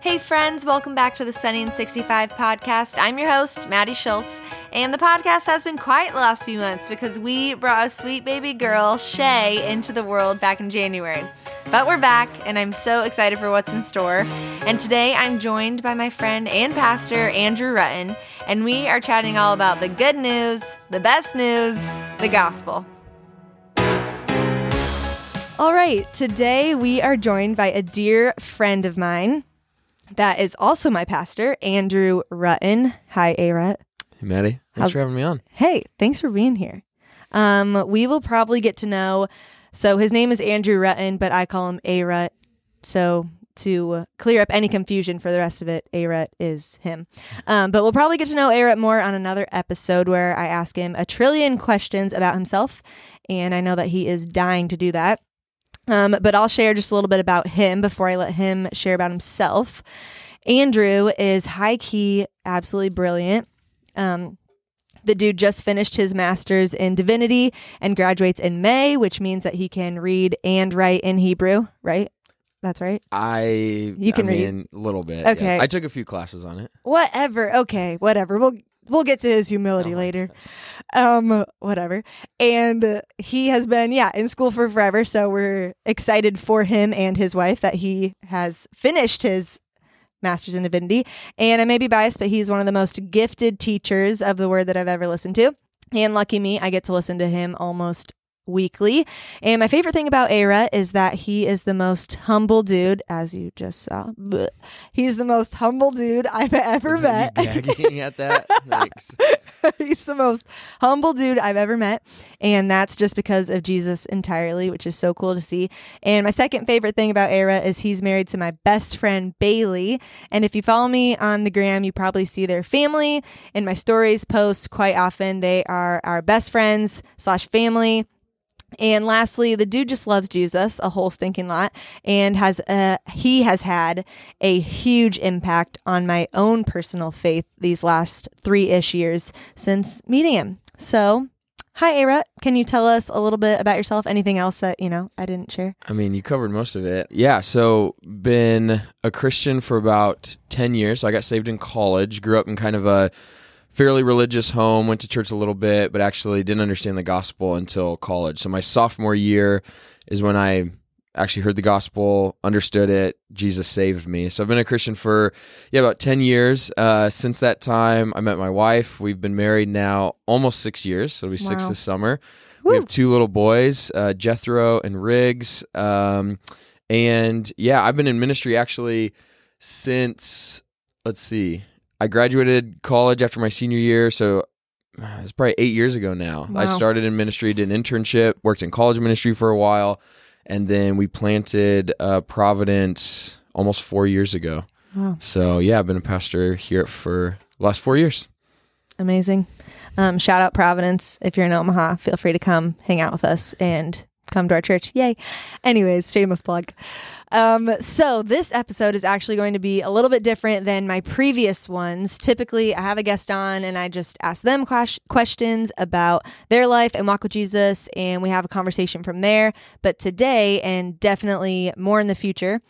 Hey, friends, welcome back to the Sunny and 65 podcast. I'm your host, Maddie Schultz, and the podcast has been quiet the last few months because we brought a sweet baby girl, Shay, into the world back in January. But we're back, and I'm so excited for what's in store. And today I'm joined by my friend and pastor, Andrew Rutten, and we are chatting all about the good news, the best news, the gospel. All right, today we are joined by a dear friend of mine that is also my pastor, Andrew Rutten. Hi, A Rut. Hey, Maddie. Thanks How's- for having me on. Hey, thanks for being here. Um, we will probably get to know. So his name is Andrew Rutten, but I call him A Rut. So to clear up any confusion for the rest of it, A Rut is him. Um, but we'll probably get to know A Rut more on another episode where I ask him a trillion questions about himself, and I know that he is dying to do that. Um, but I'll share just a little bit about him before I let him share about himself. Andrew is high key, absolutely brilliant. Um, the dude just finished his master's in divinity and graduates in May, which means that he can read and write in Hebrew, right? That's right. I You can I read. mean, a little bit. Okay. I took a few classes on it. Whatever. Okay, whatever. We'll we'll get to his humility Oh later. Um, whatever. And he has been, yeah, in school for forever. So we're excited for him and his wife that he has finished his master's in divinity. And I may be biased, but he's one of the most gifted teachers of the word that I've ever listened to. And lucky me, I get to listen to him almost weekly. And my favorite thing about A Rut is that he is the most humble dude, as you just saw. Blech. He's the most humble dude I've ever Was met. gagging at that? He's the most humble dude I've ever met. And that's just because of Jesus entirely, which is so cool to see. And my second favorite thing about A Rut is he's married to my best friend, Bailey. And if you follow me on the gram, you probably see their family in my stories posts quite often. They are our best friends slash family. And lastly, the dude just loves Jesus a whole stinking lot and has uh he has had a huge impact on my own personal faith these last 3ish years since meeting him. So, hi A Rut, can you tell us a little bit about yourself? Anything else that, you know, I didn't share? I mean, you covered most of it. Yeah. So, been a Christian for about 10 years. So, I got saved in college, grew up in kind of a fairly religious home, went to church a little bit, but actually didn't understand the gospel until college. So, my sophomore year is when I actually heard the gospel, understood it. Jesus saved me. So I've been a Christian for yeah about ten years. Uh, since that time, I met my wife. We've been married now almost six years. So it'll be six this summer. Woo. We have two little boys, uh, Jethro and Riggs. Um, and yeah, I've been in ministry actually since let's see, I graduated college after my senior year. So uh, it's probably eight years ago now. Wow. I started in ministry, did an internship, worked in college ministry for a while, and then we planted uh, Providence almost four years ago. Wow. So yeah, I've been a pastor here for the last four years. Amazing. Um, shout out Providence. If you're in Omaha, feel free to come hang out with us and come to our church. Yay. Anyways, shameless plug. Um, so this episode is actually going to be a little bit different than my previous ones. Typically, I have a guest on and I just ask them ques- questions about their life and walk with Jesus, and we have a conversation from there. But today, and definitely more in the future,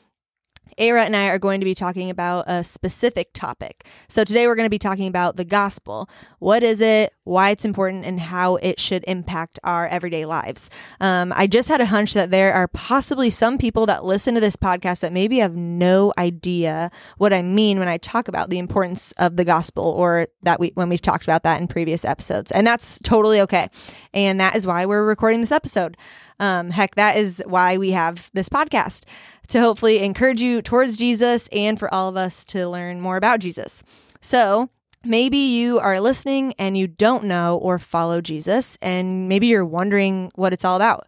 A Rut and I are going to be talking about a specific topic. So today we're going to be talking about the gospel. What is it? Why it's important, and how it should impact our everyday lives. Um, I just had a hunch that there are possibly some people that listen to this podcast that maybe have no idea what I mean when I talk about the importance of the gospel, or that we when we've talked about that in previous episodes, and that's totally okay. And that is why we're recording this episode. Um, heck, that is why we have this podcast to hopefully encourage you towards Jesus and for all of us to learn more about Jesus. So, maybe you are listening and you don't know or follow Jesus, and maybe you're wondering what it's all about.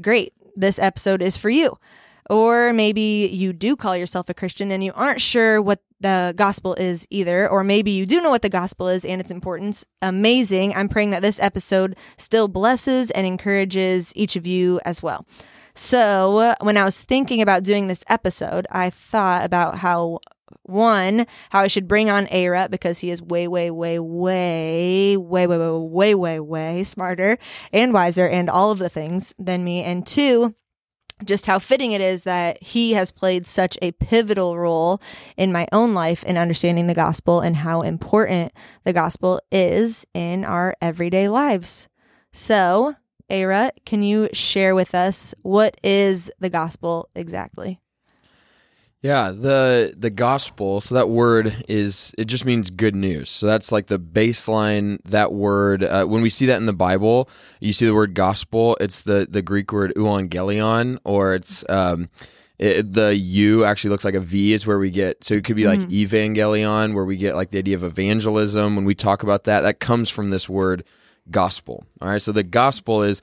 Great, this episode is for you. Or maybe you do call yourself a Christian and you aren't sure what the gospel is either. Or maybe you do know what the gospel is and its importance. Amazing. I'm praying that this episode still blesses and encourages each of you as well. So, when I was thinking about doing this episode, I thought about how one, how I should bring on A Rut because he is way, way, way, way, way, way, way, way, way, way smarter and wiser and all of the things than me. And two, just how fitting it is that he has played such a pivotal role in my own life in understanding the gospel and how important the gospel is in our everyday lives. So, A Rut, can you share with us what is the gospel exactly? Yeah, the the gospel. So that word is it just means good news. So that's like the baseline. That word uh, when we see that in the Bible, you see the word gospel. It's the the Greek word euangelion, or it's um, it, the U actually looks like a V. Is where we get. So it could be like mm. evangelion, where we get like the idea of evangelism. When we talk about that, that comes from this word gospel. All right. So the gospel is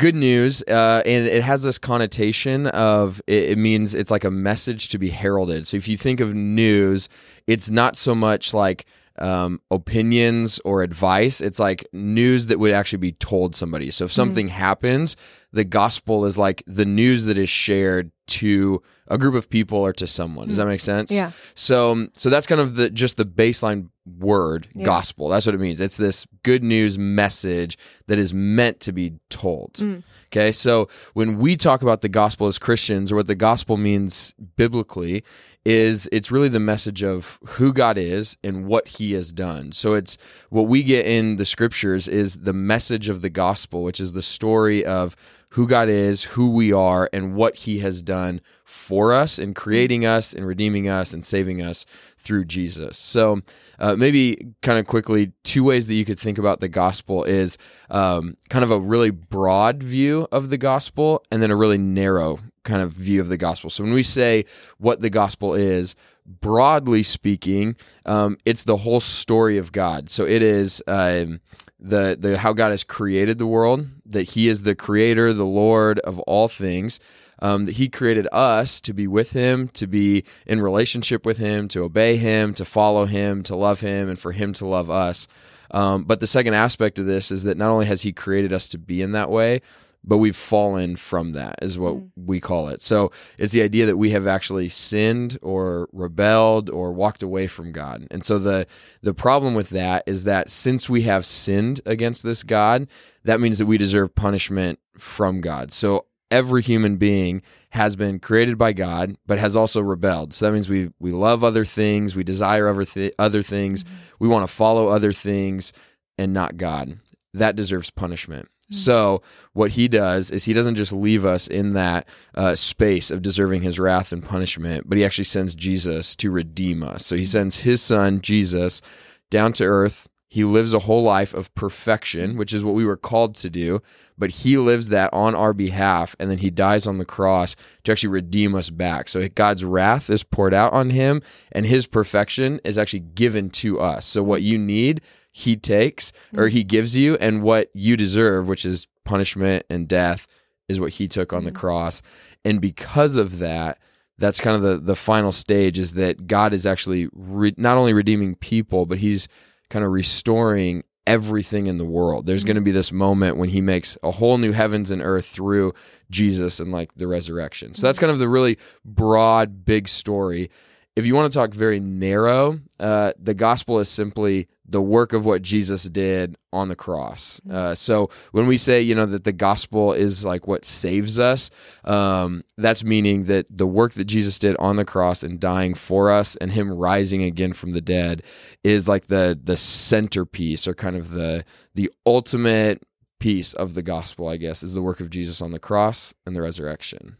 good news, uh, and it has this connotation of it, it, means it's like a message to be heralded. So if you think of news, it's not so much like um, opinions or advice. It's like news that would actually be told somebody. So if something mm-hmm. happens, the gospel is like the news that is shared to a group of people or to someone. Does that make sense? Yeah. So so that's kind of the just the baseline word yeah. gospel. That's what it means. It's this good news message that is meant to be told. Mm. Okay? So when we talk about the gospel as Christians or what the gospel means biblically is it's really the message of who God is and what he has done. So it's what we get in the scriptures is the message of the gospel, which is the story of who God is, who we are, and what He has done for us in creating us and redeeming us and saving us through Jesus. So, uh, maybe kind of quickly, two ways that you could think about the gospel is um, kind of a really broad view of the gospel and then a really narrow kind of view of the gospel. So, when we say what the gospel is, broadly speaking, um, it's the whole story of God. So, it is. Um, the the how God has created the world, that He is the Creator, the Lord of all things. Um, that He created us to be with Him, to be in relationship with Him, to obey Him, to follow Him, to love Him, and for Him to love us. Um, but the second aspect of this is that not only has He created us to be in that way, but we've fallen from that is what mm. we call it. So it's the idea that we have actually sinned or rebelled or walked away from god. And so the the problem with that is that since we have sinned against this god that means that we deserve punishment from god. So every human being has been created by god but has also rebelled. So that means we we love other things we desire other, th- other things mm-hmm. we want to follow other things and not god. That deserves punishment so what he does is he doesn't just leave us in that uh, space of deserving his wrath and punishment, but he actually sends Jesus to redeem us. So he sends his son Jesus down to earth. He lives a whole life of perfection, which is what we were called to do, but he lives that on our behalf, and then he dies on the cross to actually redeem us back. So God's wrath is poured out on him, and his perfection is actually given to us. So what you need he takes or he gives you and what you deserve, which is punishment and death, is what he took on the mm-hmm. cross. And because of that, that's kind of the the final stage is that God is actually re- not only redeeming people, but he's kind of restoring everything in the world. There's going to be this moment when he makes a whole new heavens and earth through Jesus and like the resurrection. So that's mm-hmm. kind of the really broad, big story. If you want to talk very narrow, uh, the gospel is simply the work of what Jesus did on the cross. Mm-hmm. Uh, so when we say, you know, that the gospel is like what saves us, um, that's meaning that the work that Jesus did on the cross and dying for us and him rising again from the dead is like the the centerpiece or kind of the the ultimate piece of the gospel, I guess, is the work of Jesus on the cross and the resurrection.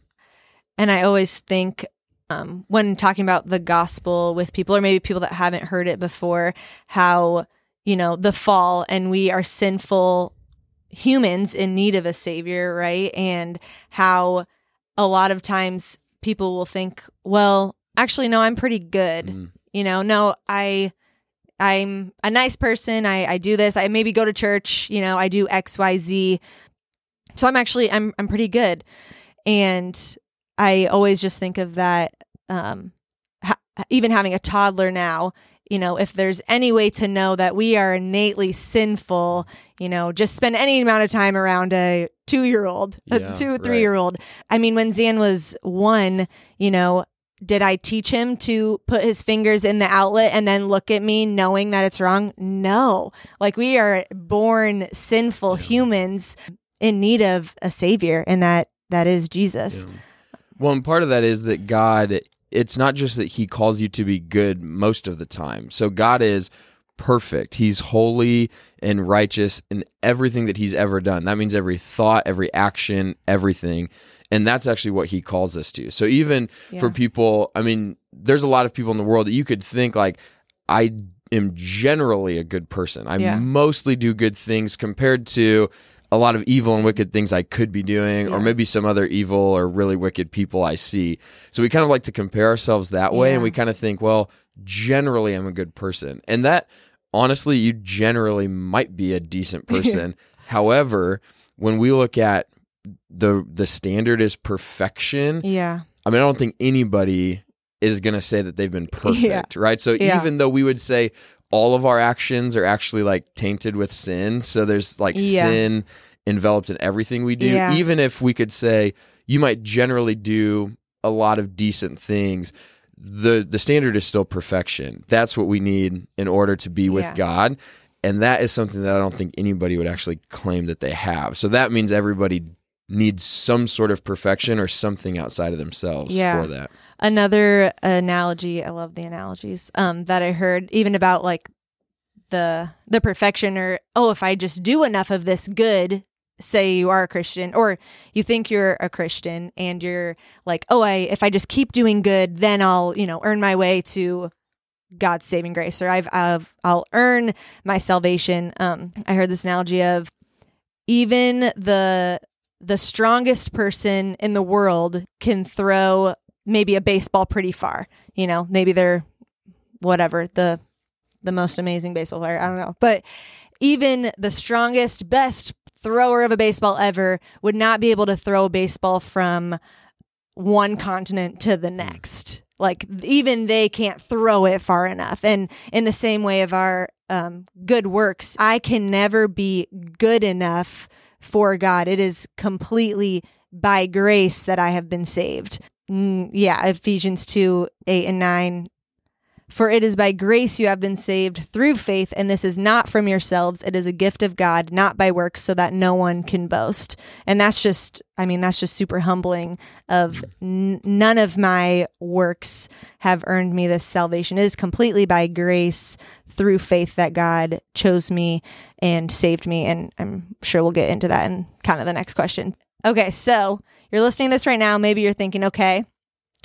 And I always think um, when talking about the gospel with people, or maybe people that haven't heard it before, how, you know, the fall and we are sinful humans in need of a savior, right? And how a lot of times people will think, well, actually, no, I'm pretty good. Mm. You know, no, I. I'm a nice person. I, I do this. I maybe go to church. You know, I do X, Y, Z. So I'm actually I'm I'm pretty good. And I always just think of that, um, ha- even having a toddler now, you know, if there's any way to know that we are innately sinful, you know, just spend any amount of time around a two year old, a two, three year old. I mean, when Zan was one, you know, did I teach him to put his fingers in the outlet and then look at me knowing that it's wrong? No. Like we are born sinful humans in need of a savior, and that that is Jesus. Yeah. Well, and part of that is that God, it's not just that He calls you to be good most of the time. So God is perfect. He's holy and righteous in everything that He's ever done. That means every thought, every action, everything. And that's actually what He calls us to. So even for people, I mean, there's a lot of people in the world that you could think like, I am generally a good person. I Yeah. mostly do good things compared to a lot of evil and wicked things I could be doing, or maybe some other evil or really wicked people I see. So we kind of like to compare ourselves that way, and we kind of think, well, generally I'm a good person. And that, honestly, you generally might be a decent person. However, when we look at the the standard is perfection, Yeah. I mean, I don't think anybody is going to say that they've been perfect, right? So Yeah. even though we would say all of our actions are actually like tainted with sin, so there's like Yeah. sin enveloped in everything we do, Yeah. even if we could say you might generally do a lot of decent things, the the standard is still perfection. That's what we need in order to be with Yeah. God. And that is something that I don't think anybody would actually claim that they have. So that means everybody needs some sort of perfection or something outside of themselves for that. Another analogy, I love the analogies, um, that I heard even about like the the perfection or oh, if I just do enough of this good, say you are a Christian or you think you're a Christian and you're like, oh, I if I just keep doing good, then I'll, you know, earn my way to God's saving grace or I've, I've I'll earn my salvation. Um, I heard this analogy of even the the strongest person in the world can throw maybe a baseball pretty far. You know, maybe they're whatever the the most amazing baseball player. I don't know, but even the strongest, best thrower of a baseball ever would not be able to throw a baseball from one continent to the next. Like even they can't throw it far enough. And in the same way of our um, good works, I can never be good enough for God. It is completely by grace that I have been saved. Mm, yeah, Ephesians 2 8 and 9. For it is by grace you have been saved through faith, and this is not from yourselves. It is a gift of God, not by works, so that no one can boast. And that's just, I mean, that's just super humbling. Of n- none of my works have earned me this salvation. It is completely by grace through faith that God chose me and saved me. And I'm sure we'll get into that in kind of the next question. Okay, so you're listening to this right now. Maybe you're thinking, okay,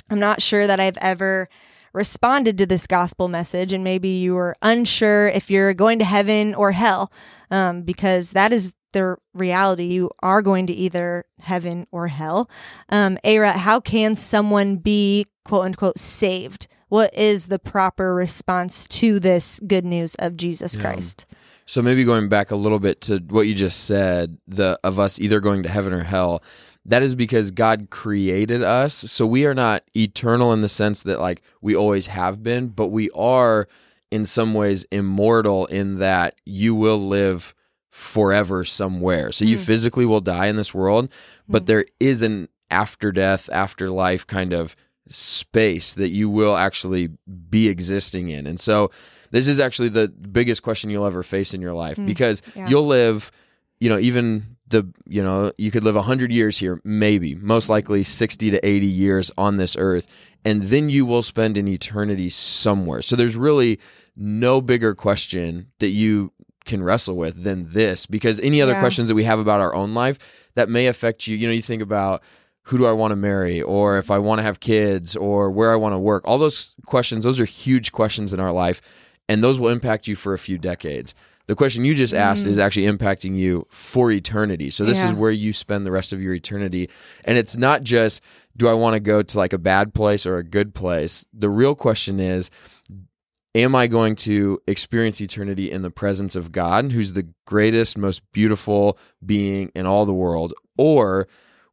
I'm not sure that I've ever responded to this gospel message, and maybe you are unsure if you're going to heaven or hell, um, because that is the reality. You are going to either heaven or hell. Um, A Rut, how can someone be quote unquote saved? What is the proper response to this good news of Jesus Yeah. Christ? So maybe going back a little bit to what you just said, the of us either going to heaven or hell, that is because God created us. So we are not eternal in the sense that like we always have been, but we are in some ways immortal in that you will live forever somewhere. So you Mm. physically will die in this world, but Mm. there is an after death, afterlife kind of space that you will actually be existing in. And so this is actually the biggest question you'll ever face in your life Mm. because Yeah. you'll live, you know, even the, you know, you could live 100 years here, maybe, most likely 60 to 80 years on this earth. And then you will spend an eternity somewhere. So there's really no bigger question that you can wrestle with than this because any other Yeah. questions that we have about our own life that may affect you, you know, you think about who do I want to marry or if I want to have kids or where I want to work. All those questions, those are huge questions in our life and those will impact you for a few decades. The question you just asked is mm. actually impacting you for eternity. So this Yeah. is where you spend the rest of your eternity. And it's not just do I want to go to like a bad place or a good place? The real question is am I going to experience eternity in the presence of God, who's the greatest, most beautiful being in all the world? Or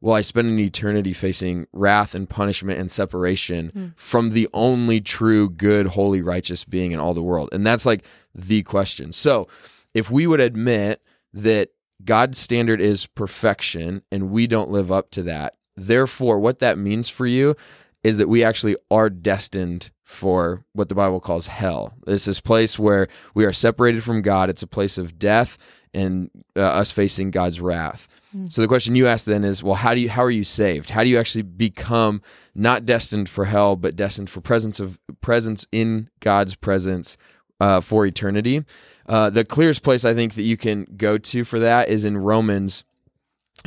will I spend an eternity facing wrath and punishment and separation Hmm. from the only true, good, holy, righteous being in all the world? And that's like the question. So if we would admit that God's standard is perfection and we don't live up to that, therefore, what that means for you is that we actually are destined for what the Bible calls hell. It's this place where we are separated from God. It's a place of death and uh, us facing God's wrath. So the question you ask then is, well, how do you how are you saved? How do you actually become not destined for hell, but destined for presence of presence in God's presence uh, for eternity? Uh, the clearest place I think that you can go to for that is in Romans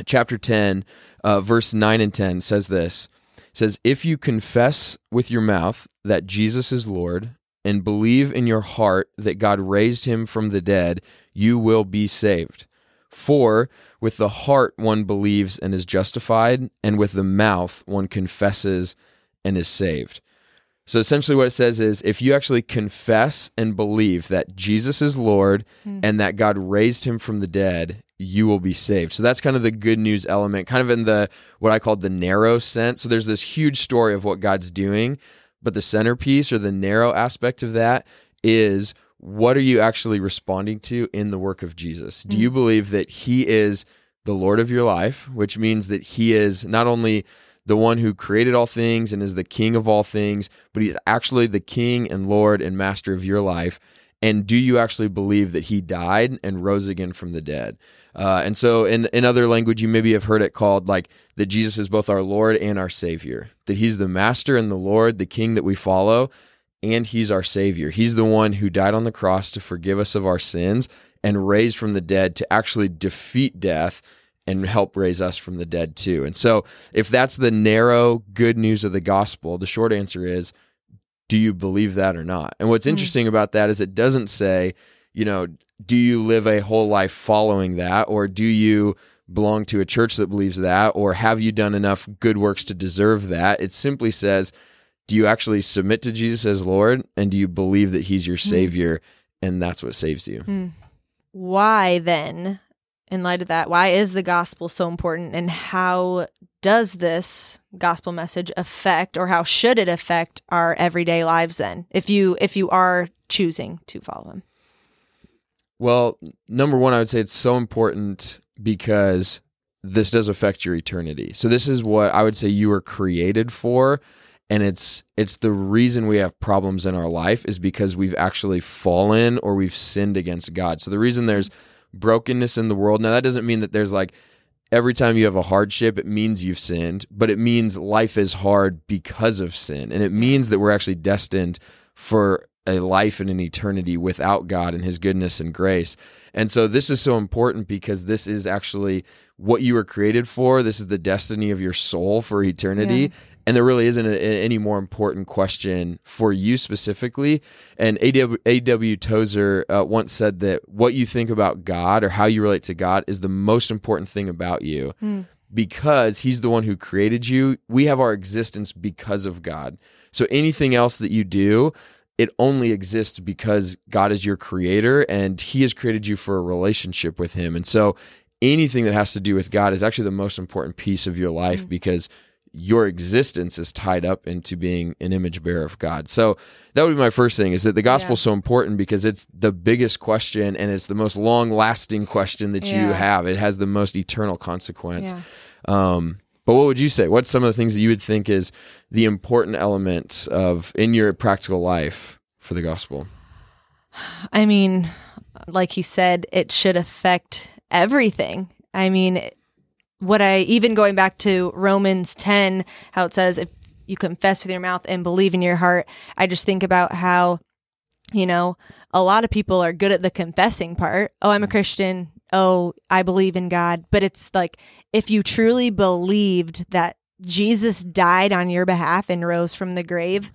chapter 10, uh, verse 9 and 10 says this. It says, If you confess with your mouth that Jesus is Lord and believe in your heart that God raised him from the dead, you will be saved. For with the heart one believes and is justified, and with the mouth one confesses and is saved. So essentially, what it says is if you actually confess and believe that Jesus is Lord hmm. and that God raised him from the dead, you will be saved. So that's kind of the good news element, kind of in the what I call the narrow sense. So there's this huge story of what God's doing, but the centerpiece or the narrow aspect of that is what are you actually responding to in the work of Jesus? Do you believe that he is the Lord of your life, which means that he is not only the one who created all things and is the king of all things, but he's actually the king and Lord and master of your life. And do you actually believe that he died and rose again from the dead? Uh, and so, in, in other language, you maybe have heard it called like that Jesus is both our Lord and our Savior, that he's the master and the Lord, the king that we follow, and he's our Savior. He's the one who died on the cross to forgive us of our sins and raised from the dead to actually defeat death and help raise us from the dead too. And so, if that's the narrow good news of the gospel, the short answer is do you believe that or not? And what's hmm. interesting about that is it doesn't say, you know, do you live a whole life following that or do you belong to a church that believes that or have you done enough good works to deserve that? It simply says, do you actually submit to Jesus as Lord and do you believe that he's your hmm. savior and that's what saves you? Hmm. Why then, in light of that, why is the gospel so important and how does this gospel message affect or how should it affect our everyday lives then if you if you are choosing to follow him? Well, number one, I would say it's so important because this does affect your eternity. So this is what I would say you were created for. And it's it's the reason we have problems in our life is because we've actually fallen or we've sinned against God. So the reason there's brokenness in the world, now that doesn't mean that there's like every time you have a hardship, it means you've sinned, but it means life is hard because of sin. And it means that we're actually destined for a life and an eternity without God and His goodness and grace. And so this is so important because this is actually what you were created for. This is the destiny of your soul for eternity. Yeah. And there really isn't a, any more important question for you specifically. And A.W. A.W. Tozer uh, once said that what you think about God or how you relate to God is the most important thing about you because He's the one who created you. We have our existence because of God. So anything else that you do, it only exists because God is your creator and He has created you for a relationship with Him. And so anything that has to do with God is actually the most important piece of your life because your existence is tied up into being an image bearer of God. So that would be my first thing is that the gospel is so important because it's the biggest question and it's the most long lasting question that you have. It has the most eternal consequence. Yeah. Um, but what would you say? What's some of the things that you would think is the important elements of in your practical life for the gospel? I mean, like he said, it should affect everything. I mean, what I even going back to Romans 10, how it says, if you confess with your mouth and believe in your heart, I just think about how, you know, a lot of people are good at the confessing part. Oh, I'm a mm-hmm. Christian. Oh, I believe in God. But it's like, if you truly believed that Jesus died on your behalf and rose from the grave,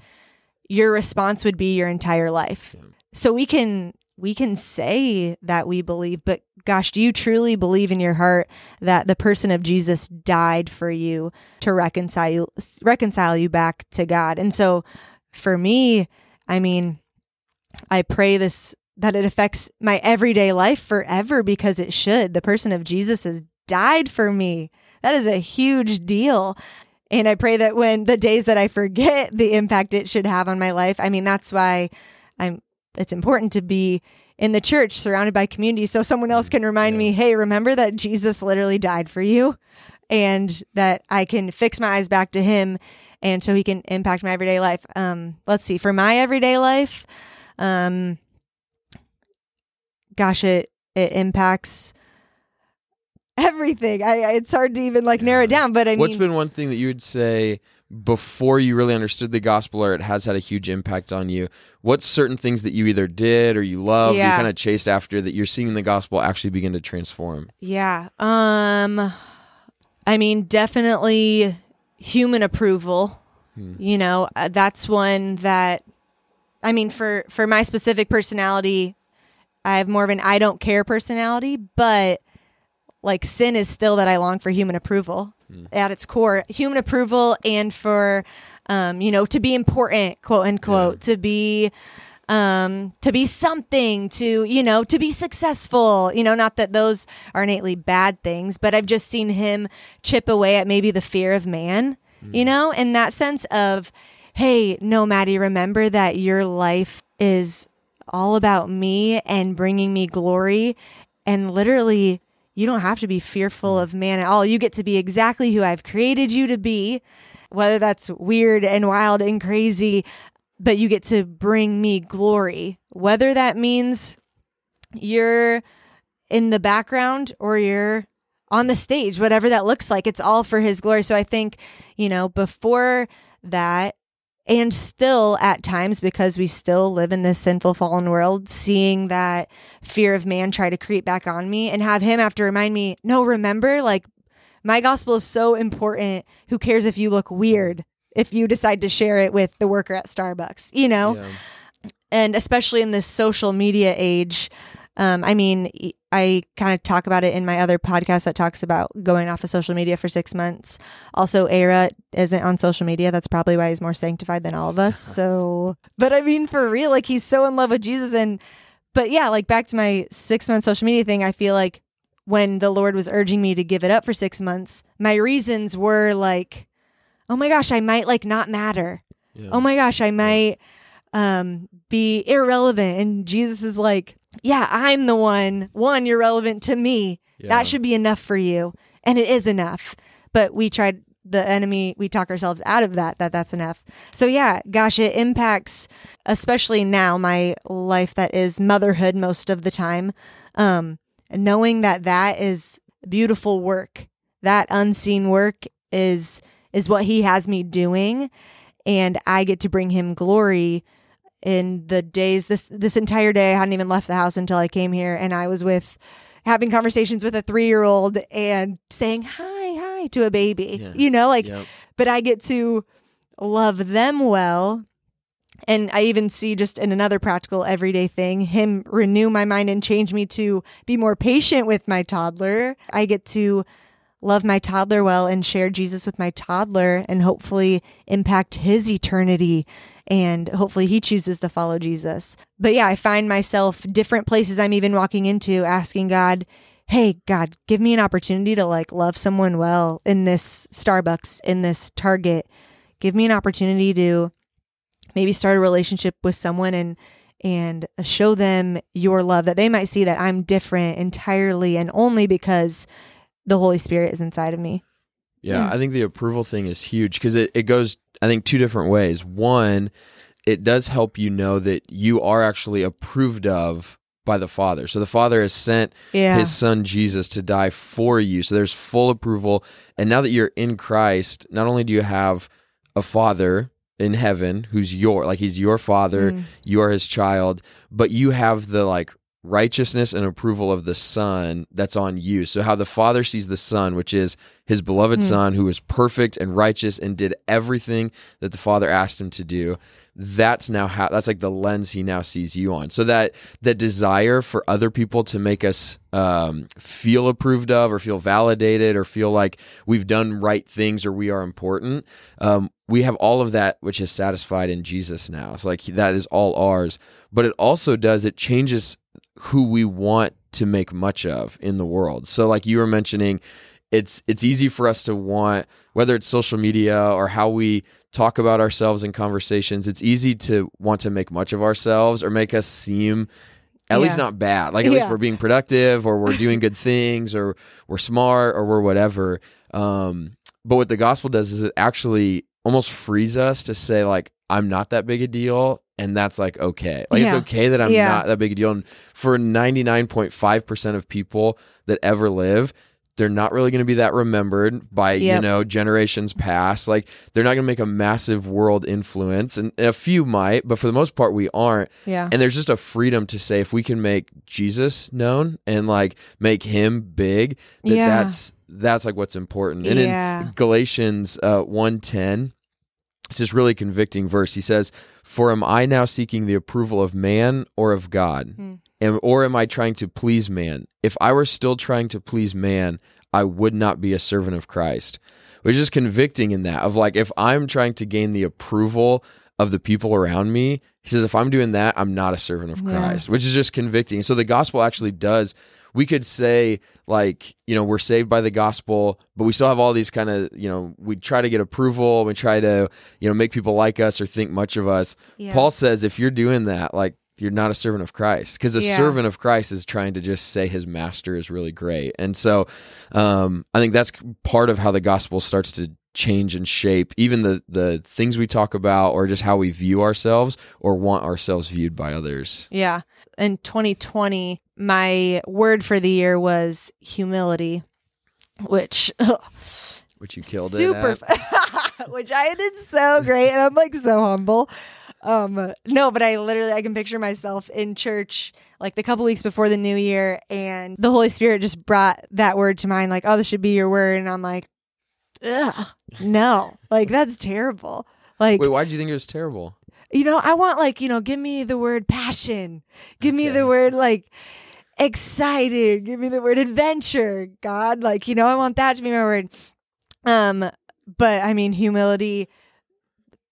your response would be your entire life. So we can we can say that we believe, but gosh, do you truly believe in your heart that the person of Jesus died for you to reconcile reconcile you back to God? And so for me, I mean, I pray this that it affects my everyday life forever because it should. The person of Jesus has died for me. That is a huge deal. And I pray that when the days that I forget the impact it should have on my life, I mean, that's why I'm, it's important to be in the church surrounded by community so someone else can remind me, hey, remember that Jesus literally died for you and that I can fix my eyes back to him and so he can impact my everyday life. Um, let's see, for my everyday life, um, gosh, it, it impacts everything. I, I it's hard to even like narrow it down, but I What's mean, what's been one thing that you would say before you really understood the gospel or it has had a huge impact on you? What's certain things that you either did or you loved, Yeah. you kind of chased after that you're seeing the gospel actually begin to transform? yeah. Um, I mean, definitely human approval. You know, uh, that's one that, I mean, for for my specific personality, I have more of an I don't care personality, but like sin is still that I long for human approval at its core, human approval, and for um, you know to be important, quote unquote, to be um to be something to you know to be successful. You know not that those are innately bad things but i've just seen him chip away at maybe the fear of man you know in that sense of hey no maddie remember that your life is all about me and bringing me glory and literally you don't have to be fearful hmm. of man at all. You get to be exactly who i've created you to be whether that's weird and wild and crazy but you get to bring me glory. Whether that means you're in the background or you're on the stage whatever that looks like it's all for his glory. So i think you know before that and still at times because we still live in this sinful fallen world seeing that fear of man try to creep back on me and have him have to remind me no remember like my gospel is so important who cares if you look weird if you decide to share it with the worker at starbucks you know Yeah. and especially in this social media age um, i mean i kind of talk about it in my other podcast that talks about going off of social media for six months. Also A Rut isn't on social media. That's probably why he's more sanctified than all of us. So but i mean for real like he's so in love with jesus. And but yeah like back to my six month social media thing i feel like when the lord was urging me to give it up for six months my reasons were like oh my gosh i might like not matter. Yeah. oh my gosh, I might um, be irrelevant. And Jesus is like, yeah, I'm the one. One, you're relevant to me. Yeah. That should be enough for you. And it is enough. But we tried the enemy, we talk ourselves out of that, that that's enough. So yeah, gosh, it impacts, especially now, my life that is motherhood most of the time. Um, knowing that that is beautiful work, that unseen work is, is what he has me doing and I get to bring him glory in the days this this entire day I hadn't even left the house until I came here and I was with having conversations with a 3-year-old and saying hi hi to a baby Yeah. you know like Yep. but I get to love them well and I even see just in another practical everyday thing, him renew my mind and change me to be more patient with my toddler. I get to love my toddler well and share Jesus with my toddler and hopefully impact his eternity. And hopefully he chooses to follow Jesus. But yeah, I find myself different places I'm even walking into asking God, Hey, God, give me an opportunity to like love someone well in this Starbucks, in this Target. Give me an opportunity to maybe start a relationship with someone and and show them your love that they might see that I'm different entirely and only because the Holy Spirit is inside of me. Yeah, Yeah. I think the approval thing is huge because it, it goes, I think, two different ways. One, it does help you know that you are actually approved of by the Father. So the Father has sent Yeah. his son Jesus to die for you. So there's full approval. And now that you're in Christ, not only do you have a Father in heaven who's your, like, he's your Father, Mm. you are his child, but you have the, like, righteousness and approval of the son that's on you. So how the father sees the son which is his beloved Hmm. son who is perfect and righteous and did everything that the father asked him to do that's now how that's like the lens he now sees you on. So that that desire for other people to make us um, feel approved of or feel validated or feel like we've done right things or we are important um, we have all of that which is satisfied in jesus now. So like that is all ours. But it also does it changes who we want to make much of in the world. So like you were mentioning it's it's easy for us to want whether it's social media or how we talk about ourselves in conversations it's easy to want to make much of ourselves or make us seem at least not bad. Like at least we're being productive or we're doing good things or we're smart or we're whatever. Um but what the gospel does is it actually almost frees us to say like i'm not that big a deal and that's like okay like it's okay that i'm Yeah. not that big a deal and for 99.5% of people that ever live they're not really going to be that remembered by you know generations past like they're not going to make a massive world influence and a few might but for the most part we aren't Yeah. and there's just a freedom to say if we can make jesus known and like make him big that Yeah. that's that's like what's important and Yeah. in galatians uh 110 it's this really convicting verse he says for am i now seeking the approval of man or of god Hmm. Am, or am I trying to please man? If I were still trying to please man, I would not be a servant of Christ. Which is convicting in that of like if I'm trying to gain the approval of the people around me, he says if I'm doing that, I'm not a servant of Yeah. Christ, which is just convicting. So the gospel actually does we could say like, you know, we're saved by the gospel, but we still have all these kind of, you know, we try to get approval, we try to, you know, make people like us or think much of us. Yeah. Paul says if you're doing that, like you're not a servant of Christ because a Yeah. servant of Christ is trying to just say his master is really great. And so um, I think that's part of how the gospel starts to change and shape even the the things we talk about or just how we view ourselves or want ourselves viewed by others. Yeah. In 2020, my word for the year was humility, which Which you killed super, which I did so great, and I'm like so humble. Um, no, but I literally I can picture myself in church like the couple weeks before the new year, and the Holy Spirit just brought that word to mind, like, "Oh, this should be your word," and I'm like, "Ugh, no, like that's terrible." Like, Wait, why did you think it was terrible? you know, I want like, you know, give me the word passion. Give me Okay. the word like excited. Give me the word adventure. God, like, you know, I want that to be my word. Um, but I mean, humility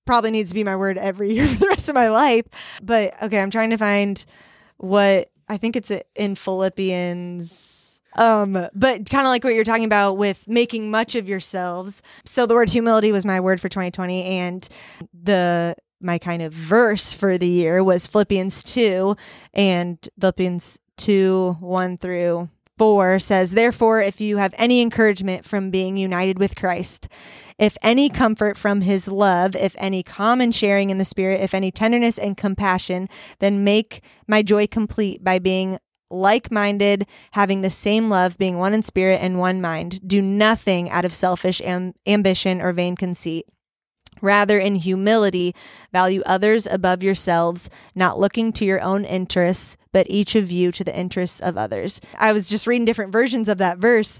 probably needs to be my word every year for the rest of my life. But okay, I'm trying to find what I think it's in Philippians. Um, but kind of like what you're talking about with making much of yourselves. So the word humility was my word for 2020, and the my kind of verse for the year was Philippians 2 and Philippians 2 1 through 4 says, Therefore, if you have any encouragement from being united with Christ, if any comfort from his love, if any common sharing in the Spirit, if any tenderness and compassion, then make my joy complete by being like minded, having the same love, being one in spirit and one mind. Do nothing out of selfish am- ambition or vain conceit. Rather, in humility, value others above yourselves, not looking to your own interests, but each of you to the interests of others. I was just reading different versions of that verse,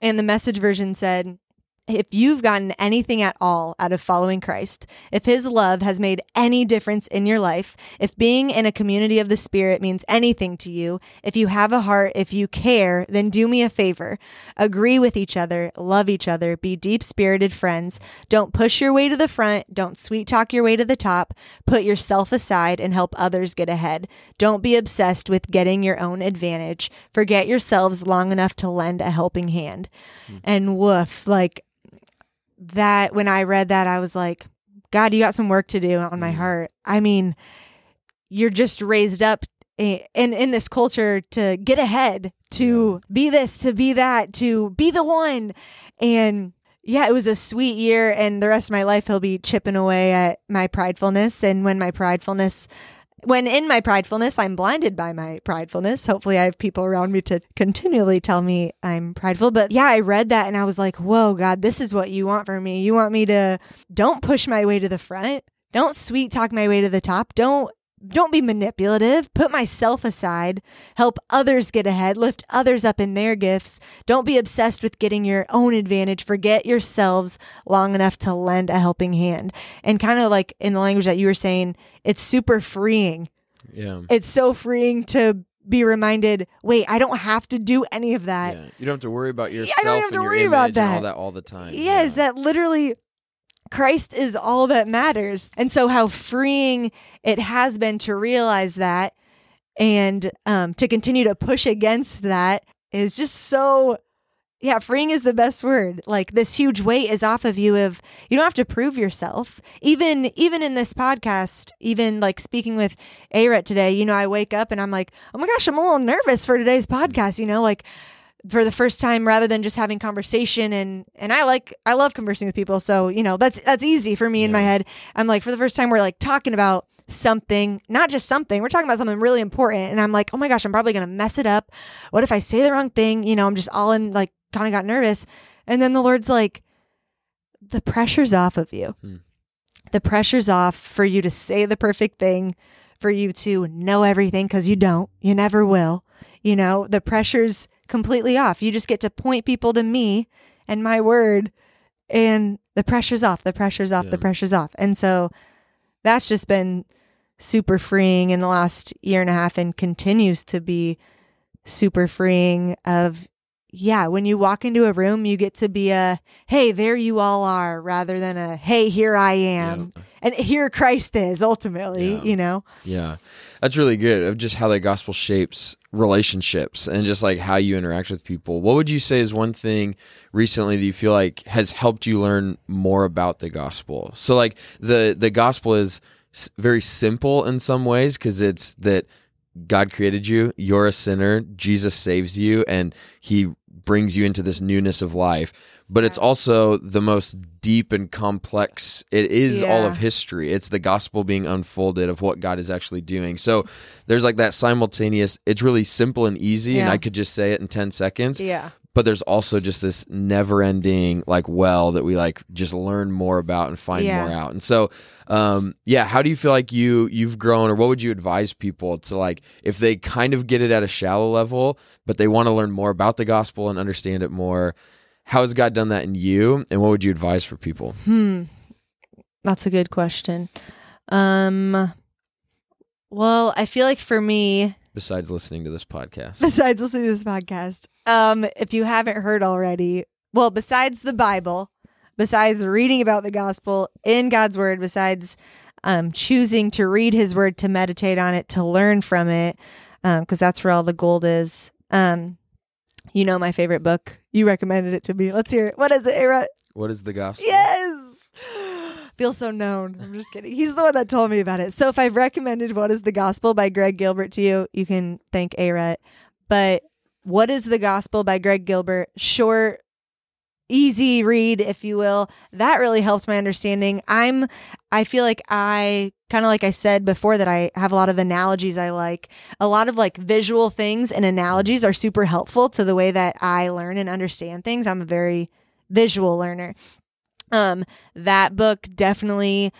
and the message version said, if you've gotten anything at all out of following Christ, if his love has made any difference in your life, if being in a community of the Spirit means anything to you, if you have a heart, if you care, then do me a favor. Agree with each other, love each other, be deep spirited friends. Don't push your way to the front, don't sweet talk your way to the top. Put yourself aside and help others get ahead. Don't be obsessed with getting your own advantage. Forget yourselves long enough to lend a helping hand. Hmm. And woof, like that when I read that, I was like, God, you got some work to do on my Mhm. heart. I mean, you're just raised up in in this culture to get ahead, to be this, to be that, to be the one. And yeah, it was a sweet year and the rest of my life he'll be chipping away at my pridefulness and when my pridefulness when in my pridefulness I'm blinded by my pridefulness. Hopefully I have people around me to continually tell me I'm prideful. But yeah, I read that and I was like, "Whoa, God, this is what you want from me. You want me to don't push my way to the front. Don't sweet talk my way to the top. Don't don't be manipulative. Put myself aside. Help others get ahead. Lift others up in their gifts. Don't be obsessed with getting your own advantage. Forget yourselves long enough to lend a helping hand. And kind of like in the language that you were saying, it's super freeing. Yeah. It's so freeing to be reminded, wait, I don't have to do any of that. yeah. You don't have to worry about yourself I don't have and to your worry about image and all that. that all the time. Yes, Yeah. that literally Christ is all that matters. And so how freeing it has been to realize that and um, to continue to push against that is just so yeah, freeing is the best word. Like this huge weight is off of you of you don't have to prove yourself. Even even in this podcast, even like speaking with A Rut today, you know, I wake up and I'm like, "Oh my gosh, I'm a little nervous for today's podcast," you know, like for the first time rather than just having conversation and and I like I love conversing with people, so, you know, that's that's easy for me in my head. I'm like for the first time we're like talking about something, not just something. We're talking about something really important and I'm like, "Oh my gosh, I'm probably going to mess it up. What if I say the wrong thing?" You know, I'm just all in like kind of got nervous. And then the Lord's like, the pressure's off of you. Hmm. The pressure's off for you to say the perfect thing, for you to know everything because you don't. You never will. You know, the pressure's completely off. You just get to point people to me and my word, and the pressure's off. The pressure's off. Yeah. The pressure's off. And so that's just been super freeing in the last year and a half and continues to be super freeing of yeah when you walk into a room you get to be a hey there you all are rather than a hey here i am and here christ is ultimately Yeah. you know Yeah. That's really good of just how the gospel shapes relationships and just like how you interact with people. What would you say is one thing recently that you feel like has helped you learn more about the gospel? So like the the gospel is very simple in some ways cuz it's that God created you, you're a sinner, Jesus saves you and he brings you into this newness of life. But it's also the most deep and complex. It is all of history. It's the gospel being unfolded of what God is actually doing. So there's like that simultaneous, it's really simple and easy, and I could just say it in 10 seconds. yeah But there's also just this never ending like well that we like just learn more about and find Yeah. more out. And so, um, yeah, how do you feel like you you've grown, or what would you advise people to like if they kind of get it at a shallow level, but they want to learn more about the gospel and understand it more? How has God done that in you, and what would you advise for people? Hmm. That's a good question. Um well, I feel like for me, Besides listening to this podcast, besides listening to this podcast, um, if you haven't heard already, well, besides the Bible, besides reading about the gospel in God's word, besides um, choosing to read his word, to meditate on it, to learn from it, because that's where all the gold is. Um, you know, my favorite book. You recommended it to me. Let's hear it. What is it, A Rut? what is the gospel? Yes. Feel so known. I'm just kidding. He's the one that told me about it. So if I've recommended What is the Gospel by Greg Gilbert to you, you can thank A Rut. But What is the Gospel by Greg Gilbert, short, easy read, if you will. That really helped my understanding. I'm I feel like I kind of like I said before that I have a lot of analogies I like. A lot of like visual things and analogies are super helpful to the way that I learn and understand things. I'm a very visual learner. Um, that book definitely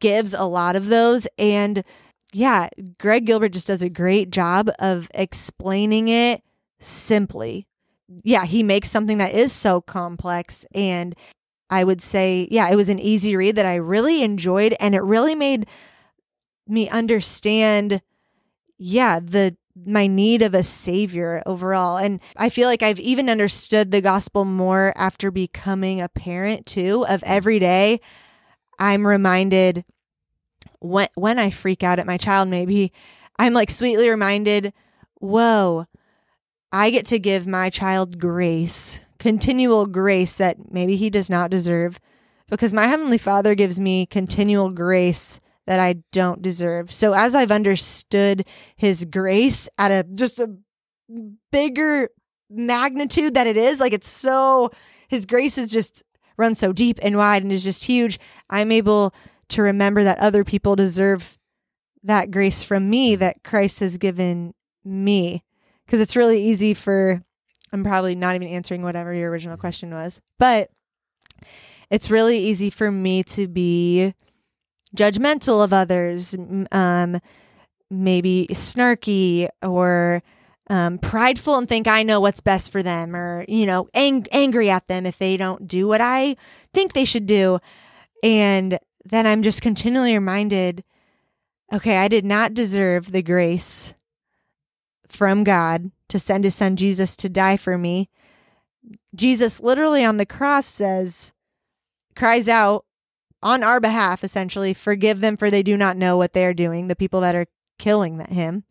gives a lot of those. And yeah, Greg Gilbert just does a great job of explaining it simply. Yeah, he makes something that is so complex. And I would say, yeah, it was an easy read that I really enjoyed. And it really made me understand, yeah, the my need of a savior overall. And I feel like I've even understood the gospel more after becoming a parent too of every day. I'm reminded when when I freak out at my child maybe I'm like sweetly reminded, whoa, I get to give my child grace, continual grace that maybe he does not deserve because my heavenly Father gives me continual grace that I don't deserve. So as I've understood his grace at a just a bigger magnitude that it is, like it's so his grace is just run so deep and wide and is just huge. I'm able to remember that other people deserve that grace from me that Christ has given me. Because it's really easy for, I'm probably not even answering whatever your original question was, but it's really easy for me to be judgmental of others, um, maybe snarky or um, prideful and think I know what's best for them, or you know, ang- angry at them if they don't do what I think they should do, and then I'm just continually reminded, okay, I did not deserve the grace from God to send His Son Jesus to die for me. Jesus literally on the cross says, cries out on our behalf, essentially, forgive them for they do not know what they are doing, the people that are killing him.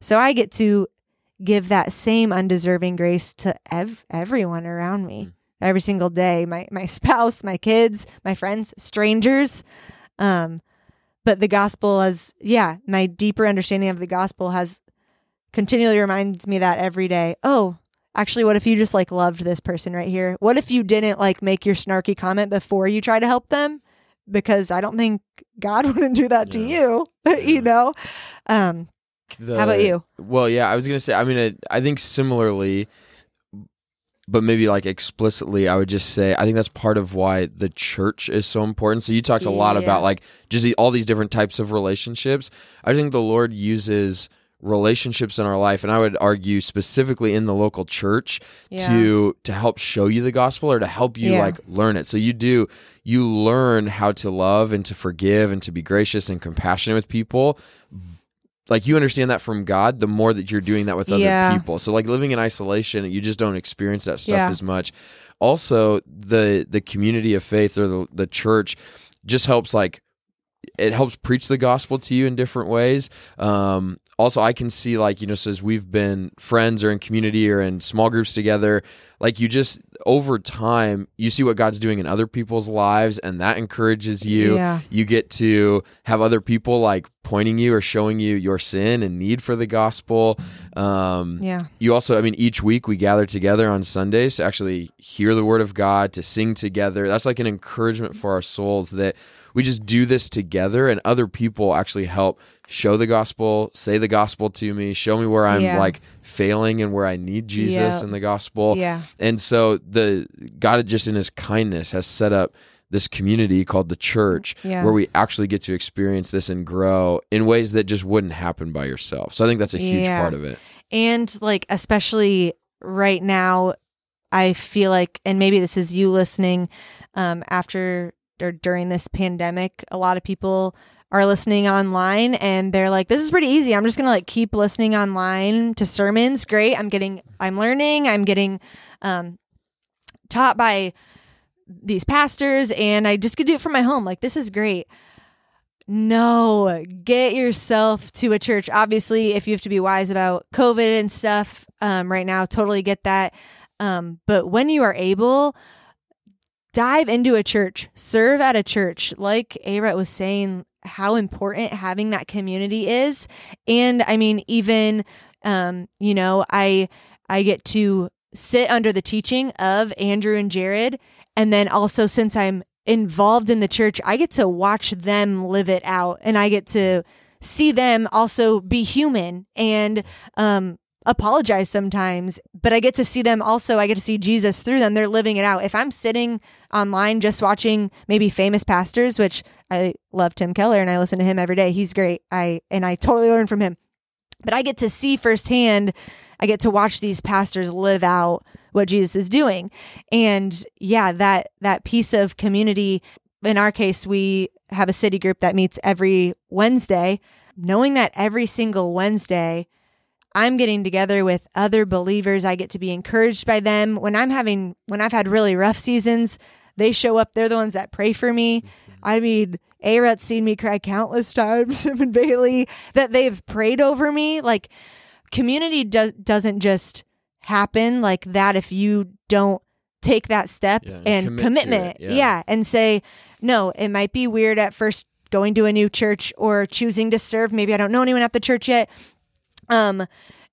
So I get to give that same undeserving grace to ev- everyone around me Mm. every single day my my spouse my kids my friends strangers um but the gospel is yeah my deeper understanding of the gospel has continually reminds me that every day oh actually what if you just like loved this person right here what if you didn't like make your snarky comment before you try to help them because i don't think god wouldn't do that to Yeah. you Yeah. you know um The- how about you Well, yeah, I was gonna say. I mean, I, I think similarly, but maybe like explicitly, I would just say I think that's part of why the church is so important. So you talked a lot Yeah. about like just the, all these different types of relationships. I think the Lord uses relationships in our life and I would argue specifically in the local church Yeah. to to help show you the gospel or to help you Yeah. like learn it. So you do you learn how to love and to forgive and to be gracious and compassionate with people like you understand that from God the more that you're doing that with other Yeah. people. So like living in isolation, you just don't experience that stuff as much. Also, the the community of faith or the the church just helps like it helps preach the gospel to you in different ways. Um, also, I can see like you know, so we've been friends or in community or in small groups together, like you just over time you see what God's doing in other people's lives, and that encourages you. Yeah. You get to have other people like pointing you or showing you your sin and need for the gospel. Um, Yeah. you also, I mean, each week we gather together on Sundays to actually hear the word of God, to sing together. That's like an encouragement for our souls that we just do this together and other people actually help show the gospel, say the gospel to me, show me where I'm Yeah. like failing and where I need Jesus Yeah. and the gospel. Yeah. And so the God just in his kindness has set up this community called the church Yeah. where we actually get to experience this and grow in ways that just wouldn't happen by yourself. So I think that's a huge Yeah. part of it. And like especially right now, I feel like, and maybe this is you listening um, after or during this pandemic, a lot of people are listening online and they're like, this is pretty easy. I'm just going to like keep listening online to sermons. Great. I'm getting, I'm learning, I'm getting um, taught by these pastors and I just could do it from my home. Like, this is great. No, get yourself to a church. Obviously, if you have to be wise about COVID and stuff um, right now, totally get that. Um, but when you are able, dive into a church, serve at a church. Like A Rut was saying, how important having that community is. And I mean, even, um, you know, I I get to sit under the teaching of Andrew and Jared. And then also, since I'm involved in the church, I get to watch them live it out and I get to see them also be human and um, apologize sometimes. But I get to see them also, I get to see Jesus through them. They're living it out. If I'm sitting online just watching maybe famous pastors, which I love Tim Keller and I listen to him every day, he's great. I and I totally learn from him. But I get to see firsthand, I get to watch these pastors live out what Jesus is doing. And yeah, that that piece of community in our case we have a city group that meets every Wednesday, knowing that every single Wednesday I'm getting together with other believers. I get to be encouraged by them. When I'm having when I've had really rough seasons, they show up. They're the ones that pray for me. Mm-hmm. I mean, A Rut's seen me cry countless times, him and Bailey, that they've prayed over me. Like community does doesn't just happen like that if you don't take that step Yeah, and commit commitment. it, yeah. and say, no, it might be weird at first going to a new church or choosing to serve. Maybe I don't know anyone at the church yet. Um,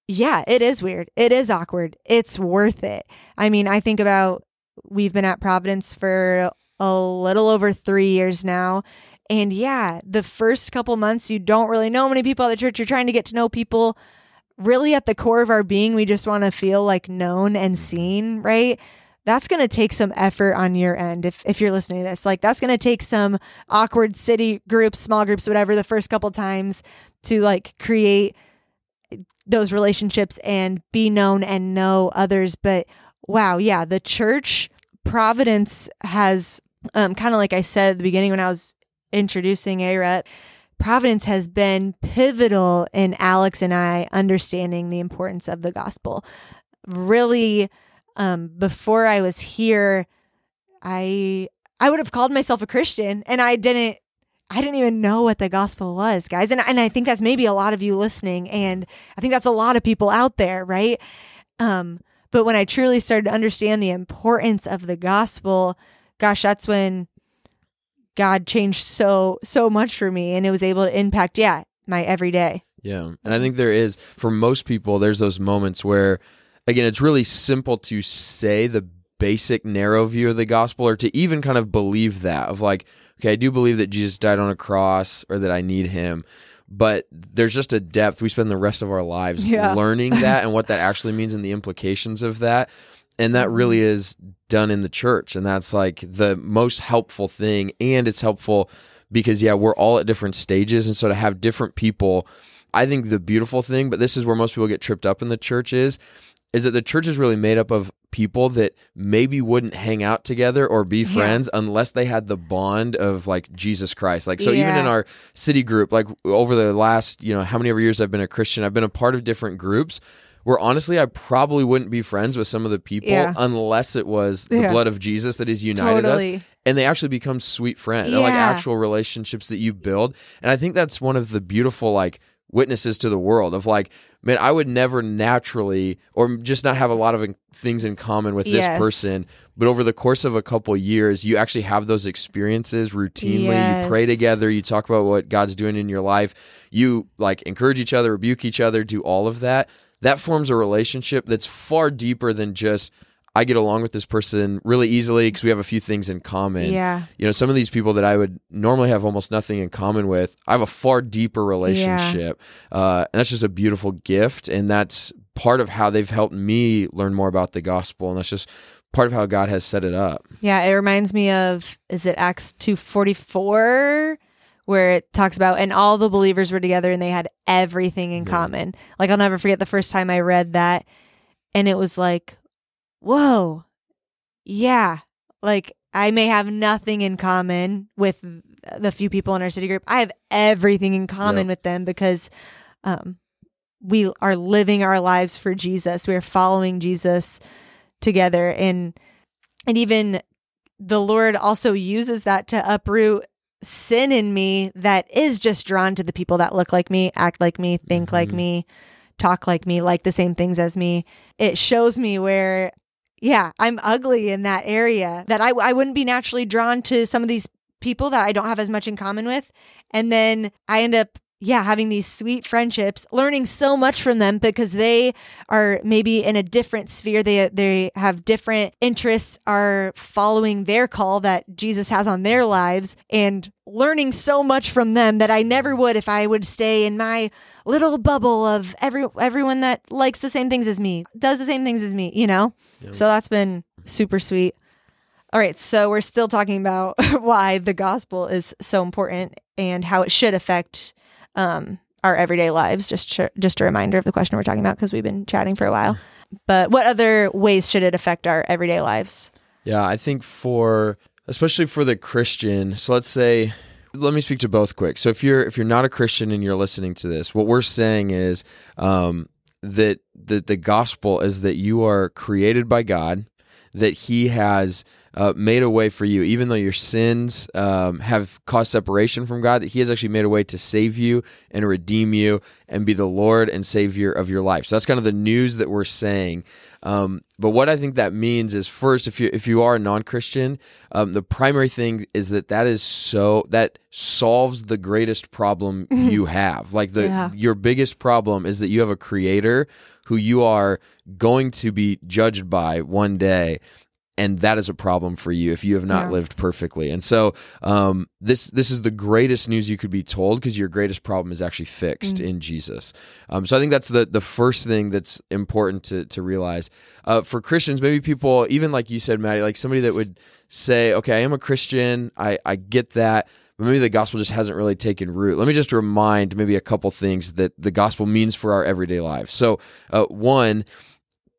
yeah, it is weird. It is awkward. It's worth it. I mean, I think about we've been at Providence for a little over three years now. And yeah, the first couple months, you don't really know many people at the church. You're trying to get to know people. Really, at the core of our being, we just want to feel like known and seen, right? That's going to take some effort on your end if, if you're listening to this. Like, that's going to take some awkward city groups, small groups, whatever, the first couple times to like create those relationships and be known and know others. But wow, yeah, the church, Providence has, um, kind of like I said at the beginning when I was introducing A Rut, Providence has been pivotal in Alex and I understanding the importance of the gospel. Really, um, before I was here, I I would have called myself a Christian, and I didn't. I didn't even know what the gospel was, guys. And, and I think that's maybe a lot of you listening. And I think that's a lot of people out there, right? Um, but when I truly started to understand the importance of the gospel, gosh, that's when God changed so, so much for me. And it was able to impact, yeah, my everyday. Yeah. And I think there is, for most people, there's those moments where, again, it's really simple to say the basic narrow view of the gospel or to even kind of believe that of like, okay, I do believe that Jesus died on a cross or that I need him. But there's just a depth. We spend the rest of our lives Yeah. learning that and what that actually means and the implications of that. and that really mm-hmm. is done in the church and that's like the most helpful thing and it's helpful because yeah we're all at different stages and so to have different people i think the beautiful thing but this is where most people get tripped up in the church is is that the church is really made up of people that maybe wouldn't hang out together or be friends yeah. unless they had the bond of like Jesus Christ. Like so yeah. even in our city group like over the last, you know, how many ever years I've been a Christian, I've been a part of different groups where honestly I probably wouldn't be friends with some of the people yeah. unless it was the blood of Jesus that has united totally. us and they actually become sweet friends. They're like actual relationships that you build. And I think that's one of the beautiful like witnesses to the world of like man i would never naturally or just not have a lot of things in common with this yes. person but over the course of a couple years you actually have those experiences routinely yes. you pray together you talk about what god's doing in your life you like encourage each other rebuke each other do all of that that forms a relationship that's far deeper than just I get along with this person really easily because we have a few things in common. Yeah. You know, some of these people that I would normally have almost nothing in common with, I have a far deeper relationship. Yeah. Uh, and that's just a beautiful gift. And that's part of how they've helped me learn more about the gospel. And that's just part of how God has set it up. Yeah. It reminds me of, is it Acts 244? Where it talks about, and all the believers were together and they had everything in yeah. common. Like, I'll never forget the first time I read that. And it was like, whoa, yeah, like I may have nothing in common with the few people in our city group. I have everything in common with them because um, we are living our lives for Jesus. We are following Jesus together, and and even the Lord also uses that to uproot sin in me that is just drawn to the people that look like me, act like me, think mm-hmm. like me, talk like me, like the same things as me. It shows me where yeah, I'm ugly in that area that I, I wouldn't be naturally drawn to some of these people that I don't have as much in common with. And then I end up yeah, having these sweet friendships, learning so much from them because they are maybe in a different sphere. They they have different interests, are following their call that Jesus has on their lives and learning so much from them that I never would if I would stay in my little bubble of every everyone that likes the same things as me, does the same things as me, you know? Yep. So that's been super sweet. All right, so we're still talking about why the gospel is so important and how it should affect um, our everyday lives. Just sh- just a reminder of the question we're talking about because we've been chatting for a while. But what other ways should it affect our everyday lives? Yeah, I think for especially for the Christian. So let's say let me speak to both quick. So if you're if you're not a Christian and you're listening to this, what we're saying is um, that that the gospel is that you are created by God, that He has uh, made a way for you, even though your sins um, have caused separation from God, that He has actually made a way to save you and redeem you and be the Lord and Savior of your life. So that's kind of the news that we're saying. Um, but what I think that means is first, if you if you are a non Christian, um, the primary thing is that that is so that solves the greatest problem you have. Like the yeah. your biggest problem is that you have a Creator who you are going to be judged by one day and that is a problem for you if you have not yeah. lived perfectly. And so um, this this is the greatest news you could be told because your greatest problem is actually fixed mm. in Jesus. Um, so I think that's the the first thing that's important to to realize uh, for Christians. Maybe people, even like you said, Maddie, like somebody that would say, "Okay, I am a Christian. I I get that." But maybe the gospel just hasn't really taken root. Let me just remind maybe a couple things that the gospel means for our everyday lives. So, uh, one,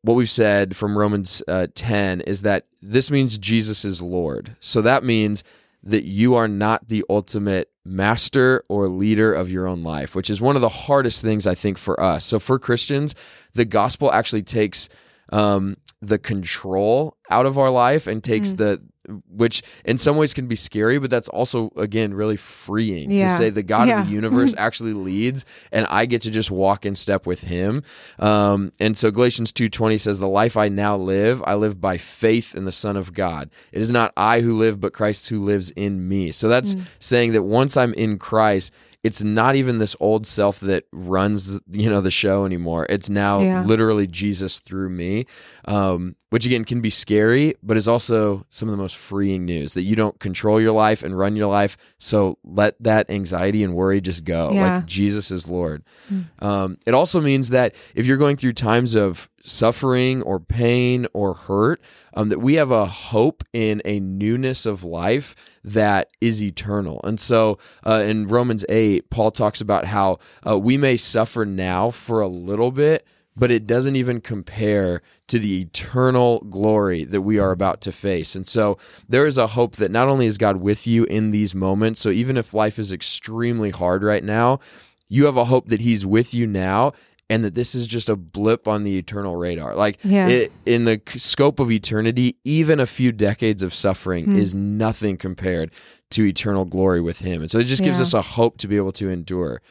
what we've said from Romans uh, 10 is that this means Jesus is Lord. So that means that you are not the ultimate master or leader of your own life, which is one of the hardest things I think for us. So for Christians, the gospel actually takes um, the control out of our life and takes mm. the which in some ways can be scary, but that's also again really freeing yeah. to say the God yeah. of the universe actually leads, and I get to just walk in step with Him. Um, and so Galatians two twenty says, "The life I now live, I live by faith in the Son of God. It is not I who live, but Christ who lives in me." So that's mm. saying that once I'm in Christ, it's not even this old self that runs you know the show anymore it's now yeah. literally jesus through me um, which again can be scary but is also some of the most freeing news that you don't control your life and run your life so let that anxiety and worry just go yeah. like jesus is lord mm. um, it also means that if you're going through times of suffering or pain or hurt, um, that we have a hope in a newness of life that is eternal. And so uh, in Romans 8, Paul talks about how uh, we may suffer now for a little bit, but it doesn't even compare to the eternal glory that we are about to face. And so there is a hope that not only is God with you in these moments, so even if life is extremely hard right now, you have a hope that He's with you now and that this is just a blip on the eternal radar. Like Yeah. it, in the scope of eternity, even a few decades of suffering Hmm. is nothing compared to eternal glory with Him. And so it just gives Yeah. us a hope to be able to endure.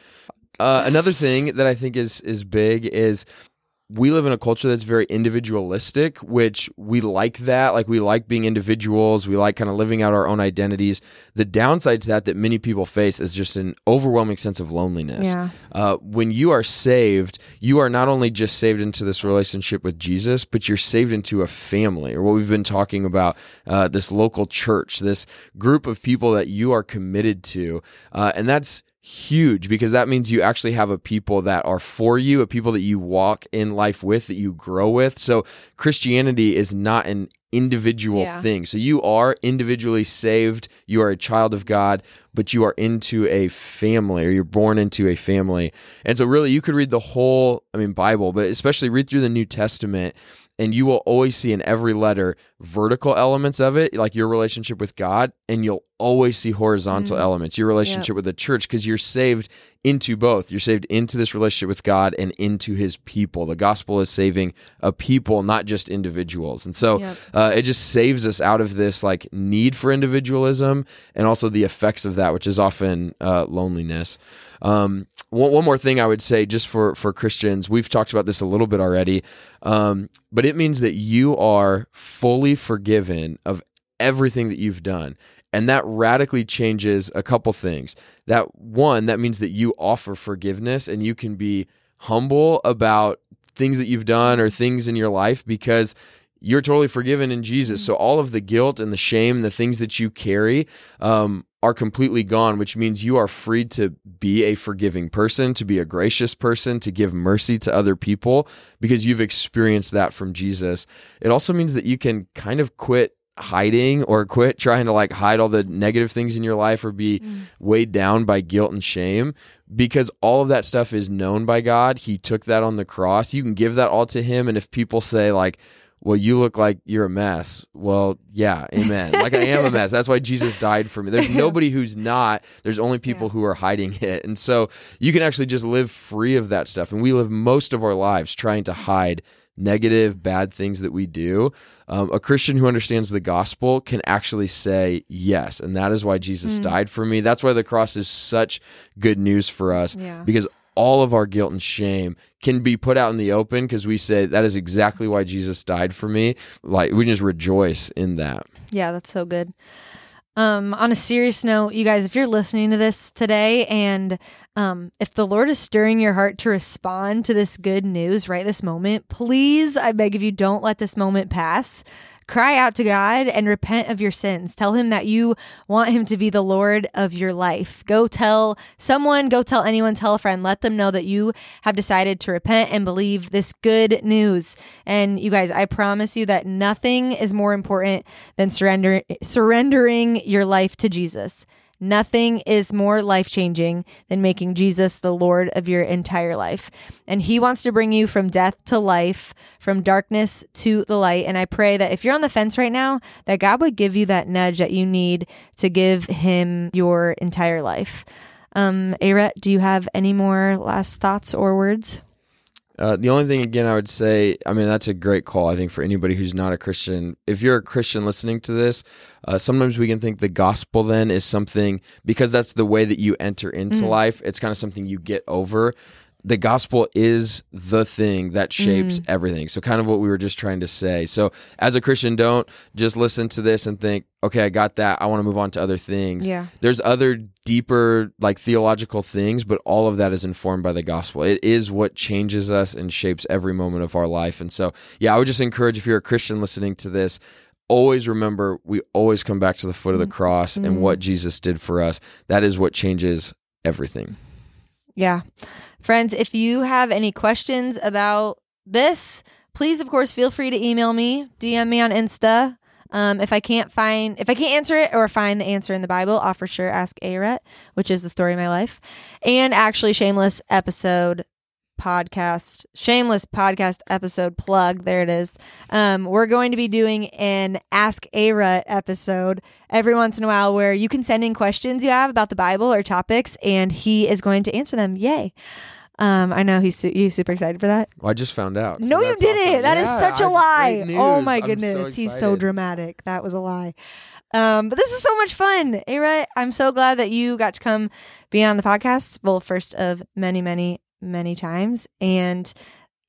Uh, another thing that I think is is big is we live in a culture that's very individualistic, which we like that. Like we like being individuals. We like kind of living out our own identities. The downside to that that many people face is just an overwhelming sense of loneliness. Yeah. Uh, when you are saved, you are not only just saved into this relationship with Jesus, but you're saved into a family, or what we've been talking about, uh, this local church, this group of people that you are committed to, uh, and that's huge because that means you actually have a people that are for you, a people that you walk in life with, that you grow with. So Christianity is not an individual Yeah. thing. So you are individually saved, you are a child of God, but you are into a family or you're born into a family. And so really you could read the whole, I mean Bible, but especially read through the New Testament and you will always see in every letter vertical elements of it, like your relationship with God, and you'll always see horizontal elements, your relationship with the church, because you're saved into both. You're saved into this relationship with God and into His people. The gospel is saving a people, not just individuals. And so Yep. uh, it just saves us out of this like need for individualism and also the effects of that, which is often uh, loneliness. Um, one, one more thing I would say, just for for Christians, we've talked about this a little bit already, um, but it means that you are fully forgiven of everything that you've done. And that radically changes a couple things. That one, that means that you offer forgiveness and you can be humble about things that you've done or things in your life because you're totally forgiven in Jesus. So all of the guilt and the shame, the things that you carry, um, are completely gone, which means you are free to be a forgiving person, to be a gracious person, to give mercy to other people because you've experienced that from Jesus. It also means that you can kind of quit hiding or quit trying to like hide all the negative things in your life or be mm. weighed down by guilt and shame because all of that stuff is known by God. He took that on the cross. You can give that all to him and if people say like well, you look like you're a mess. Well, yeah, amen. Like I am a mess. That's why Jesus died for me. There's nobody who's not. There's only people who are hiding it. And so you can actually just live free of that stuff. And we live most of our lives trying to hide negative, bad things that we do. Um, a Christian who understands the gospel can actually say yes. And that is why Jesus died for me. That's why the cross is such good news for us Yeah. because all of our guilt and shame can be put out in the open because we say that is exactly why Jesus died for me. Like we just rejoice in that. Yeah, that's so good. Um, on a serious note, you guys, if you're listening to this today and um, if the Lord is stirring your heart to respond to this good news right this moment, please, I beg of you, don't let this moment pass. Cry out to God and repent of your sins. Tell him that you want him to be the Lord of your life. Go tell someone, go tell anyone, tell a friend. Let them know that you have decided to repent and believe this good news. And you guys, I promise you that nothing is more important than surrender, surrendering your life to Jesus. Nothing is more life changing than making Jesus the Lord of your entire life. And He wants to bring you from death to life, from darkness to the light. And I pray that if you're on the fence right now, that God would give you that nudge that you need to give Him your entire life. Um, A Rut, do you have any more last thoughts or words? Uh, the only thing, again, I would say, I mean, that's a great call, I think, for anybody who's not a Christian. If you're a Christian listening to this, uh, sometimes we can think the gospel then is something, because that's the way that you enter into life, it's kind of something you get over. The gospel is the thing that shapes mm. everything. So, kind of what we were just trying to say. So, as a Christian, don't just listen to this and think, okay, I got that. I want to move on to other things. Yeah. There's other deeper, like theological things, but all of that is informed by the gospel. It is what changes us and shapes every moment of our life. And so, yeah, I would just encourage if you're a Christian listening to this, always remember we always come back to the foot of the mm. cross and what mm. Jesus did for us. That is what changes everything. Yeah. Friends, if you have any questions about this, please, of course, feel free to email me, DM me on Insta. Um, if I can't find, if I can't answer it or find the answer in the Bible, I'll for sure ask A Rut, which is the story of my life. And actually, shameless episode podcast, shameless podcast episode plug. There it is. Um, we're going to be doing an Ask A Rut episode every once in a while where you can send in questions you have about the Bible or topics, and he is going to answer them. Yay. Um, I know he's su- you super excited for that. Well, I just found out. so no, you didn't. awesome. That is Yeah, such a lie. Oh my I'm goodness, he's so dramatic. That was a lie. Um, but this is so much fun. A Rut, I'm so glad that you got to come be on the podcast. Well, first of many, many, many times. And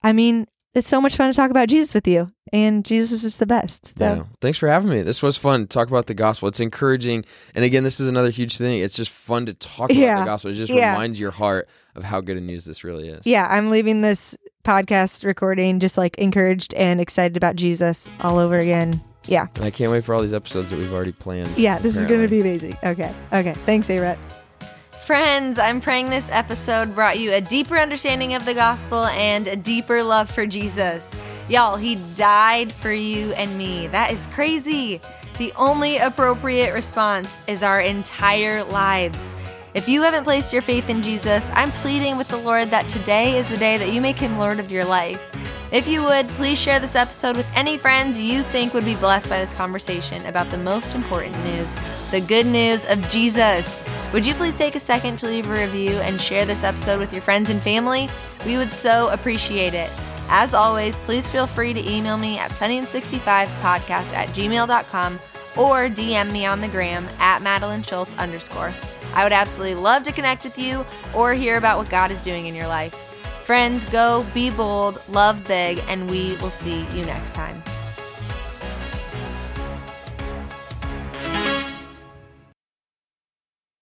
I mean, it's so much fun to talk about Jesus with you. And Jesus is the best. So Yeah. Thanks for having me. This was fun. Talk about the gospel. It's encouraging. And again, this is another huge thing. It's just fun to talk about Yeah. the gospel. It just Yeah. reminds your heart of how good a news this really is. yeah, I'm leaving this podcast recording just like encouraged and excited about Jesus all over again. Yeah. And I can't wait for all these episodes that we've already planned. Yeah, this is going to be amazing. Okay. Okay. Thanks, A Rut. Friends, I'm praying this episode brought you a deeper understanding of the gospel and a deeper love for Jesus. Y'all, he died for you and me. That is crazy. The only appropriate response is our entire lives. If you haven't placed your faith in Jesus, I'm pleading with the Lord that today is the day that you make him Lord of your life. If you would, please share this episode with any friends you think would be blessed by this conversation about the most important news the good news of Jesus. Would you please take a second to leave a review and share this episode with your friends and family? We would so appreciate it. As always, please feel free to email me at sunny65podcast at gmail.com or DM me on the gram at Madeline Schultz underscore. I would absolutely love to connect with you or hear about what God is doing in your life. Friends, go be bold, love big, and we will see you next time.